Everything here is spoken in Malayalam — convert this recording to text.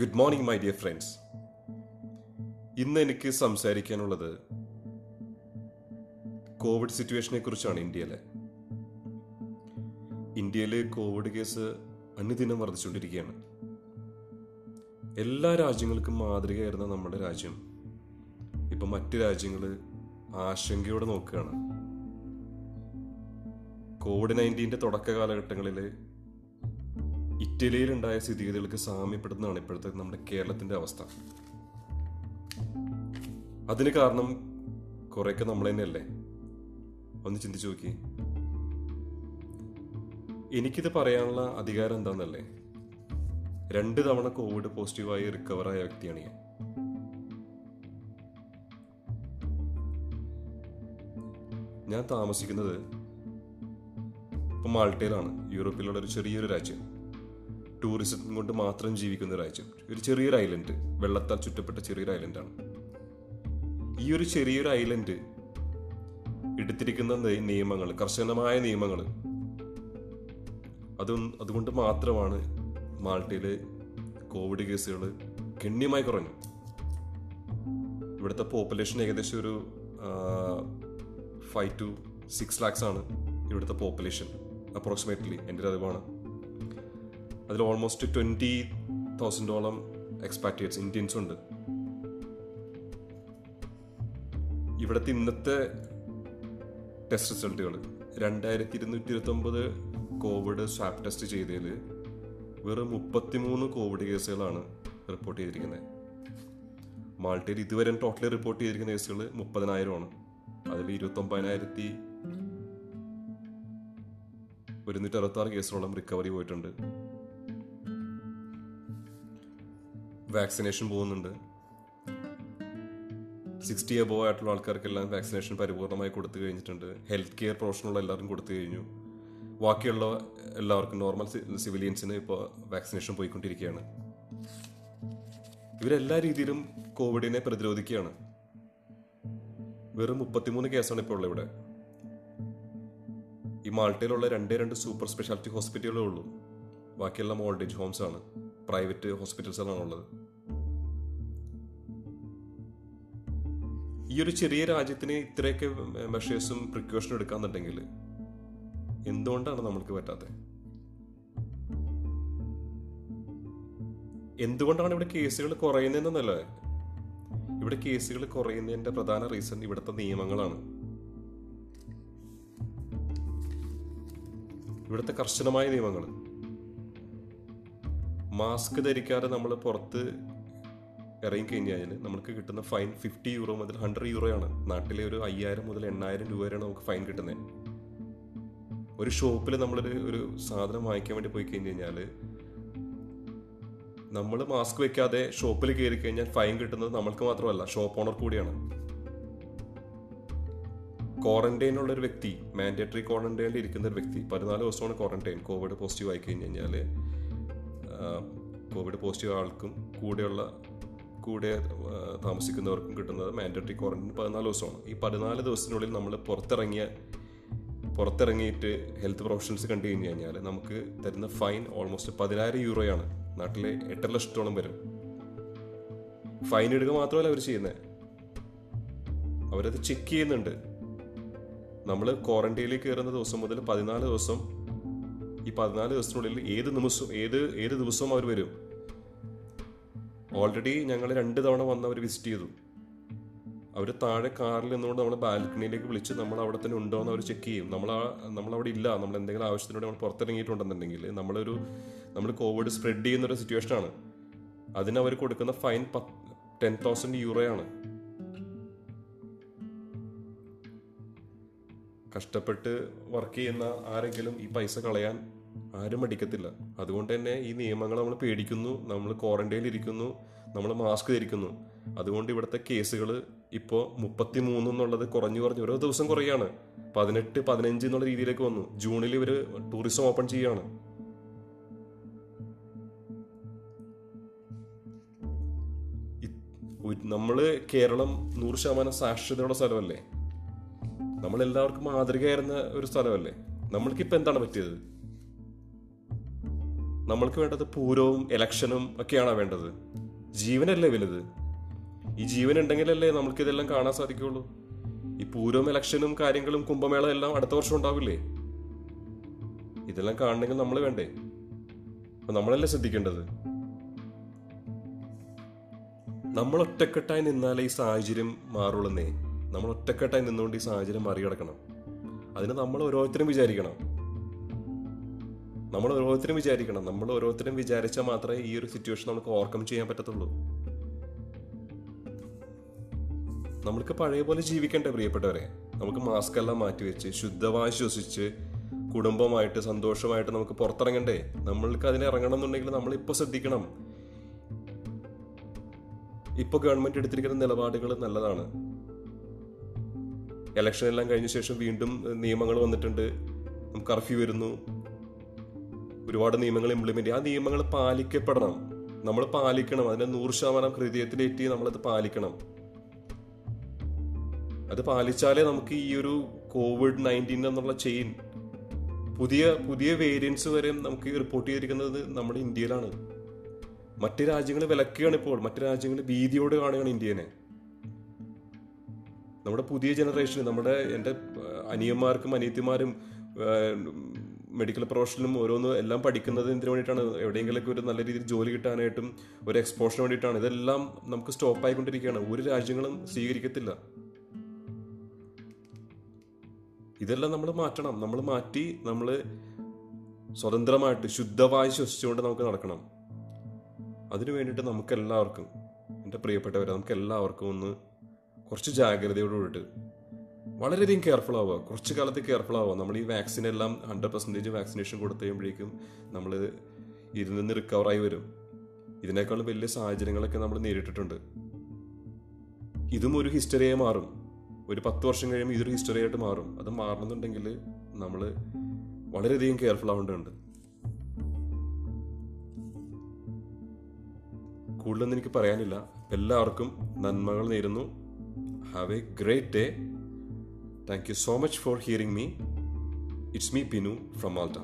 Good morning my dear friends ഇന്ന് എനിക്ക് സംസാരിക്കാനുള്ളത് കോവിഡ് സിറ്റുവേഷനെ കുറിച്ചാണ് ഇന്ത്യയിലെ. ഇന്ത്യയിലെ കോവിഡ് കേസ് അനുദിനം വർദ്ധിച്ചുകൊണ്ടിരിക്കുകയാണ്. എല്ലാ രാജ്യങ്ങൾക്കും മാതൃകയായിരുന്ന നമ്മുടെ രാജ്യം ഇപ്പൊ മറ്റ് രാജ്യങ്ങൾ ആശങ്കയോടെ നോക്കുകയാണ്. കോവിഡ് നയന്റീന്റെ തുടക്ക കാലഘട്ടങ്ങളിൽ ഇറ്റലിയിലുണ്ടായ സ്ഥിതിഗതികൾക്ക് സാമ്യപ്പെടുന്നതാണ് ഇപ്പോഴത്തെ നമ്മുടെ കേരളത്തിന്റെ അവസ്ഥ. അതിന് കാരണം കുറെയൊക്കെ നമ്മൾ തന്നെയല്ലേ? ഒന്ന് ചിന്തിച്ചു നോക്കി. എനിക്കിത് പറയാനുള്ള അധികാരം എന്താണെന്നല്ലേ രണ്ട് തവണ കോവിഡ് പോസിറ്റീവായി റിക്കവറായ വ്യക്തിയാണ് ഞാൻ. ഞാൻ താമസിക്കുന്നത് ഇപ്പം മാൾട്ടയിലാണ്. യൂറോപ്പിലുള്ള ഒരു ചെറിയൊരു രാജ്യം. ടൂറിസം കൊണ്ട് മാത്രം ജീവിക്കുന്ന ഒരു രാജ്യം ഒരു ചെറിയൊരു ഐലൻഡ് വെള്ളത്താൽ ചുറ്റപ്പെട്ട ചെറിയൊരു ഐലൻഡാണ് ഈ ഒരു ചെറിയൊരു ഐലൻഡ് എടുത്തിരിക്കുന്ന നിയമങ്ങൾ കർശനമായ നിയമങ്ങൾ അതും അതുകൊണ്ട് മാത്രമാണ് മാൾട്ടയിലെ കോവിഡ് കേസുകൾ ഗണ്യമായി കുറഞ്ഞു ഇവിടുത്തെ പോപ്പുലേഷൻ ഏകദേശം ഒരു ഫൈവ് ടു സിക്സ് ലാക്സ് ആണ് ഇവിടുത്തെ പോപ്പുലേഷൻ അപ്രോക്സിമേറ്റ്ലി എന്റെ ഒരു അറിവാണ്. അതിൽ ഓൾമോസ്റ്റ് ട്വന്റി തൗസൻഡോളം എക്സ്പാറ്റിയേറ്റ്സ് ഇന്ത്യൻസ് ഉണ്ട്. ഇവിടുത്തെ ഇന്നത്തെ ടെസ്റ്റ് റിസൾട്ടുകൾ രണ്ടായിരത്തി ഇരുന്നൂറ്റി ഇരുപത്തൊമ്പത് കോവിഡ് സ്വാബ് ടെസ്റ്റ് ചെയ്തതിൽ വെറും മുപ്പത്തിമൂന്ന് കോവിഡ് കേസുകളാണ് റിപ്പോർട്ട് ചെയ്തിരിക്കുന്നത്. മാൾട്ടയിൽ ഇതുവരെ ടോട്ടലി റിപ്പോർട്ട് ചെയ്തിരിക്കുന്ന കേസുകൾ മുപ്പതിനായിരമാണ്. അതിൽ ഇരുപത്തൊമ്പതിനായിരത്തി ഒരുന്നൂറ്റി അറുപത്തി ആറ് കേസുകളോളം റിക്കവറി പോയിട്ടുണ്ട്. വാക്സിനേഷൻ പോകുന്നുണ്ട്. സിക്സ്റ്റി എബോ ആയിട്ടുള്ള ആൾക്കാർക്കെല്ലാം വാക്സിനേഷൻ പരിപൂർണമായി കൊടുത്തു കഴിഞ്ഞിട്ടുണ്ട്. ഹെൽത്ത് കെയർ പ്രൊഫഷനുള്ള എല്ലാവർക്കും കൊടുത്തു കഴിഞ്ഞു. ബാക്കിയുള്ള എല്ലാവർക്കും നോർമൽ സിവിലിയൻസിന് ഇപ്പോൾ വാക്സിനേഷൻ പോയിക്കൊണ്ടിരിക്കുകയാണ്. ഇവരെല്ലാ രീതിയിലും കോവിഡിനെ പ്രതിരോധിക്കുകയാണ്. വെറും മുപ്പത്തിമൂന്ന് കേസാണ് ഇപ്പോൾ ഉള്ളത് ഇവിടെ. ഈ മാൾട്ടയിലുള്ള രണ്ടേ രണ്ട് സൂപ്പർ സ്പെഷ്യാലിറ്റി ഹോസ്പിറ്റലുകളേ ഉള്ളൂ ബാക്കിയെല്ലാം ഓൾഡ് ഹോംസ് ആണ്. പ്രൈവറ്റ് ഹോസ്പിറ്റൽസാണ് ഉള്ളത് ഈ ഒരു ചെറിയ രാജ്യത്തിന് ഇത്രയൊക്കെ മെഷേഴ്സും പ്രിക്കോഷനും എടുക്കാന്നുണ്ടെങ്കിൽ എന്തുകൊണ്ടാണ് നമ്മൾക്ക് പറ്റാത്തത് എന്തുകൊണ്ടാണ് ഇവിടെ കേസുകൾ കുറയുന്നതെന്നല്ല? ഇവിടെ കേസുകൾ കുറയുന്നതിന്റെ പ്രധാന റീസൺ ഇവിടുത്തെ നിയമങ്ങളാണ്. ഇവിടുത്തെ കർശനമായ നിയമങ്ങൾ മാസ്ക് ധരിക്കാതെ നമ്മൾ പുറത്ത് ഇറങ്ങിക്കഴിഞ്ഞാൽ നമുക്ക് കിട്ടുന്ന ഫൈൻ ഫിഫ്റ്റി യൂറോ മുതൽ ഹൺഡ്രഡ് യൂറോ ആണ് നാട്ടിലെ ഒരു അയ്യായിരം മുതൽ എണ്ണായിരം രൂപ വരെയാണ് നമുക്ക് ഫൈൻ കിട്ടുന്നത് ഒരു ഷോപ്പിൽ നമ്മളൊരു ഒരു സാധനം വാങ്ങിക്കാൻ വേണ്ടി പോയി കഴിഞ്ഞ് കഴിഞ്ഞാൽ നമ്മൾ മാസ്ക് വെക്കാതെ ഷോപ്പിൽ കയറി കഴിഞ്ഞാൽ ഫൈൻ കിട്ടുന്നത് നമ്മൾക്ക് മാത്രമല്ല ഷോപ്പ് ഓണർ കൂടിയാണ്. ക്വാറന്റൈനുള്ള ഒരു വ്യക്തി മാൻഡേറ്ററി ക്വാറന്റൈനിൽ ഇരിക്കുന്ന ഒരു വ്യക്തി പതിനാല് ദിവസമാണ് ക്വാറന്റൈൻ കോവിഡ് പോസിറ്റീവ് ആയി കഴിഞ്ഞ് കഴിഞ്ഞാൽ കോവിഡ് പോസിറ്റീവ് ആൾക്കും കൂടെയുള്ള കൂടെ താമസിക്കുന്നവർക്കും കിട്ടുന്നത് മാൻഡേറ്ററി ക്വാറന്റൈൻ പതിനാല് ദിവസമാണ്. ഈ പതിനാല് ദിവസത്തിനുള്ളിൽ നമ്മൾ പുറത്തിറങ്ങിയ പുറത്തിറങ്ങിയിട്ട് ഹെൽത്ത് പ്രൊഫഷണൽസ് കണ്ടു കഴിഞ്ഞ് കഴിഞ്ഞാൽ നമുക്ക് തരുന്ന ഫൈൻ ഓൾമോസ്റ്റ് പതിനായിരം യൂറോയാണ് നാട്ടിലെ എട്ടര ലക്ഷത്തോളം വരും ഫൈൻ ഇടുക മാത്രമല്ല അവർ ചെയ്യുന്നത് അവരത് ചെക്ക് ചെയ്യുന്നുണ്ട്. നമ്മൾ ക്വാറന്റൈനിൽ കയറുന്ന ദിവസം മുതൽ പതിനാല് ദിവസം ഈ പതിനാല് ദിവസത്തിനുള്ളിൽ ഏത് നിമിഷം ഏത് ഏത് ദിവസവും അവർ വരും. ഓൾറെഡി ഞങ്ങൾ രണ്ട് തവണ വന്ന് അവർ വിസിറ്റ് ചെയ്തു. അവർ താഴെ കാറിൽ നിന്നുകൊണ്ട് നമ്മൾ ബാൽക്കണിയിലേക്ക് വിളിച്ച് നമ്മൾ അവിടെ തന്നെ ഉണ്ടോ എന്ന് അവർ ചെക്ക് ചെയ്യും. നമ്മൾ അവിടെ ഇല്ല. നമ്മൾ എന്തെങ്കിലും ആവശ്യത്തിനോട് നമ്മൾ പുറത്തിറങ്ങിയിട്ടുണ്ടെന്നുണ്ടെങ്കിൽ നമ്മളൊരു നമ്മൾ കോവിഡ് സ്പ്രെഡ് ചെയ്യുന്ന ഒരു സിറ്റുവേഷനാണ് അതിന് അവർ കൊടുക്കുന്ന ഫൈൻ പത്ത് ടെൻ തൗസൻഡ് യൂറോയാണ് കഷ്ടപ്പെട്ട് വർക്ക് ചെയ്യുന്ന ആരെങ്കിലും ഈ പൈസ കളയാൻ ആരും മടിക്കത്തില്ല. അതുകൊണ്ട് തന്നെ ഈ നിയമങ്ങൾ നമ്മൾ പേടിക്കുന്നു നമ്മൾ ക്വാറന്റൈനിൽ ഇരിക്കുന്നു നമ്മൾ മാസ്ക് ധരിക്കുന്നു. അതുകൊണ്ട് ഇവിടുത്തെ കേസുകൾ ഇപ്പോൾ മുപ്പത്തി മൂന്ന് എന്നുള്ളത് കുറഞ്ഞു കുറഞ്ഞു ഓരോ ദിവസം കുറയാണ്. പതിനെട്ട് പതിനഞ്ച് എന്നുള്ള രീതിയിലേക്ക് വന്നു. ജൂണിൽ ഇവർ ടൂറിസം ഓപ്പൺ ചെയ്യാണ്. നമ്മൾ കേരളം നൂറ് ശതമാനം സാക്ഷരതയുള്ള സ്ഥലമല്ലേ? നമ്മൾ എല്ലാവർക്കും മാതൃകയായിരുന്ന ഒരു സ്ഥലമല്ലേ? നമ്മൾക്കിപ്പോൾ എന്താണ് പറ്റിയത്? നമ്മൾക്ക് വേണ്ടത് പൂരവും ഇലക്ഷനും ഒക്കെയാണോ വേണ്ടത്? ജീവനല്ലേ വലുത്? ഈ ജീവൻ ഉണ്ടെങ്കിലല്ലേ നമുക്ക് ഇതെല്ലാം കാണാൻ സാധിക്കുള്ളൂ ഈ പൂരവും ഇലക്ഷനും കാര്യങ്ങളും കുംഭമേള എല്ലാം അടുത്ത വർഷം ഉണ്ടാവില്ലേ? ഇതെല്ലാം കാണണമെങ്കിൽ നമ്മൾ വേണ്ടേ? അപ്പൊ നമ്മളല്ലേ ശ്രദ്ധിക്കേണ്ടത്? നമ്മൾ ഒറ്റക്കെട്ടായി നിന്നാലേ ഈ സാഹചര്യം മാറുള്ളന്നേ. നമ്മൾ ഒറ്റക്കെട്ടായി നിന്നുകൊണ്ട് ഈ സാഹചര്യം മറികടക്കണം. അതിന് നമ്മൾ ഓരോരുത്തരും വിചാരിക്കണം. നമ്മൾ ഓരോരുത്തരും വിചാരിക്കണം. നമ്മൾ ഓരോരുത്തരും വിചാരിച്ചാൽ മാത്രമേ ഈ ഒരു സിറ്റുവേഷൻ നമുക്ക് ഓവർകം ചെയ്യാൻ പറ്റത്തുള്ളൂ. നമ്മൾക്ക് പഴയ പോലെ ജീവിക്കണ്ടേ പ്രിയപ്പെട്ടവരെ? നമുക്ക് മാസ്ക് എല്ലാം മാറ്റിവെച്ച് ശുദ്ധമായി ശ്വസിച്ച് കുടുംബമായിട്ട് സന്തോഷമായിട്ട് നമുക്ക് പുറത്തിറങ്ങണ്ടേ? നമ്മൾക്ക് അതിന് ഇറങ്ങണം എന്നുണ്ടെങ്കിൽ നമ്മൾ ഇപ്പോൾ ശ്രദ്ധിക്കണം. ഇപ്പോൾ ഗവൺമെന്റ് എടുത്തിരിക്കുന്ന നിലപാടുകൾ നല്ലതാണ്. ഇലക്ഷൻ എല്ലാം കഴിഞ്ഞ ശേഷം വീണ്ടും നിയമങ്ങൾ വന്നിട്ടുണ്ട്. കർഫ്യൂ വരുന്നു. ഒരുപാട് നിയമങ്ങൾ ഇംപ്ലിമെന്റ് ആ നിയമങ്ങൾ പാലിക്കപ്പെടണം. നമ്മൾ പാലിക്കണം. അതിനെ നൂറ് ശതമാനം ഹൃദയത്തിലേറ്റി നമ്മളത് പാലിക്കണം. അത് പാലിച്ചാലേ നമുക്ക് ഈ ഒരു കോവിഡ് നയന്റീൻ എന്നുള്ള ചെയിൻ പുതിയ പുതിയ വേരിയൻസ് വരെ നമുക്ക് റിപ്പോർട്ട് ചെയ്തിരിക്കുന്നത് നമ്മുടെ ഇന്ത്യയിലാണ്. മറ്റു രാജ്യങ്ങൾ വിലക്കുകയാണ് ഇപ്പോൾ. മറ്റു രാജ്യങ്ങൾ ഭീതിയോട് കാണുകയാണ് ഇന്ത്യനെ. നമ്മുടെ പുതിയ ജനറേഷൻ നമ്മുടെ എന്റെ അനിയന്മാർക്കും അനിയത്തിമാരും മെഡിക്കൽ പ്രൊഫഷനിലും ഓരോന്നും എല്ലാം പഠിക്കുന്നത് എന്തിനു വേണ്ടിയിട്ടാണ്? എവിടെയെങ്കിലൊക്കെ ഒരു നല്ല രീതിയിൽ ജോലി കിട്ടാനായിട്ടും ഒരു എക്സ്പോഷന് വേണ്ടിയിട്ടാണ്. ഇതെല്ലാം നമുക്ക് സ്റ്റോപ്പ് ആയിക്കൊണ്ടിരിക്കുകയാണ്. ഒരു രാജ്യങ്ങളും സ്വീകരിക്കത്തില്ല. ഇതെല്ലാം നമ്മൾ മാറ്റണം. നമ്മൾ മാറ്റി നമ്മൾ സ്വതന്ത്രമായിട്ട് ശുദ്ധമായി ശ്വസിച്ചുകൊണ്ട് നമുക്ക് നടക്കണം. അതിനു വേണ്ടിയിട്ട് നമുക്ക് എല്ലാവർക്കും എന്റെ പ്രിയപ്പെട്ടവരെ നമുക്ക് എല്ലാവർക്കും ഒന്ന് കുറച്ച് ജാഗ്രതയോട് കൂടിയിട്ട് വളരെയധികം കെയർഫുൾ ആവുക. കുറച്ച് കാലത്ത് കെയർഫുൾ ആവുക. നമ്മൾ ഈ വാക്സിൻ എല്ലാം ഹൺഡ്രഡ് പെർസെന്റേജ് വാക്സിനേഷൻ കൊടുത്തു കഴിയുമ്പോഴേക്കും നമ്മൾ ഇതിൽ നിന്ന് റിക്കവറായി വരും. ഇതിനേക്കാൾ വലിയ സാഹചര്യങ്ങളൊക്കെ നമ്മൾ നേരിട്ടിട്ടുണ്ട്. ഇതും ഒരു ഹിസ്റ്ററിയായി മാറും. ഒരു പത്ത് വർഷം കഴിയുമ്പോൾ ഇതൊരു ഹിസ്റ്ററി ആയിട്ട് മാറും. അത് മാറണമെന്നുണ്ടെങ്കിൽ നമ്മൾ വളരെയധികം കെയർഫുൾ ആവേണ്ടതുണ്ട്. കൂടുതലൊന്നും എനിക്ക് പറയാനില്ല. എല്ലാവർക്കും നന്മകൾ നേരുന്നു. Have a great day. Thank you so much for hearing me. It's me, Pinu, from Malta.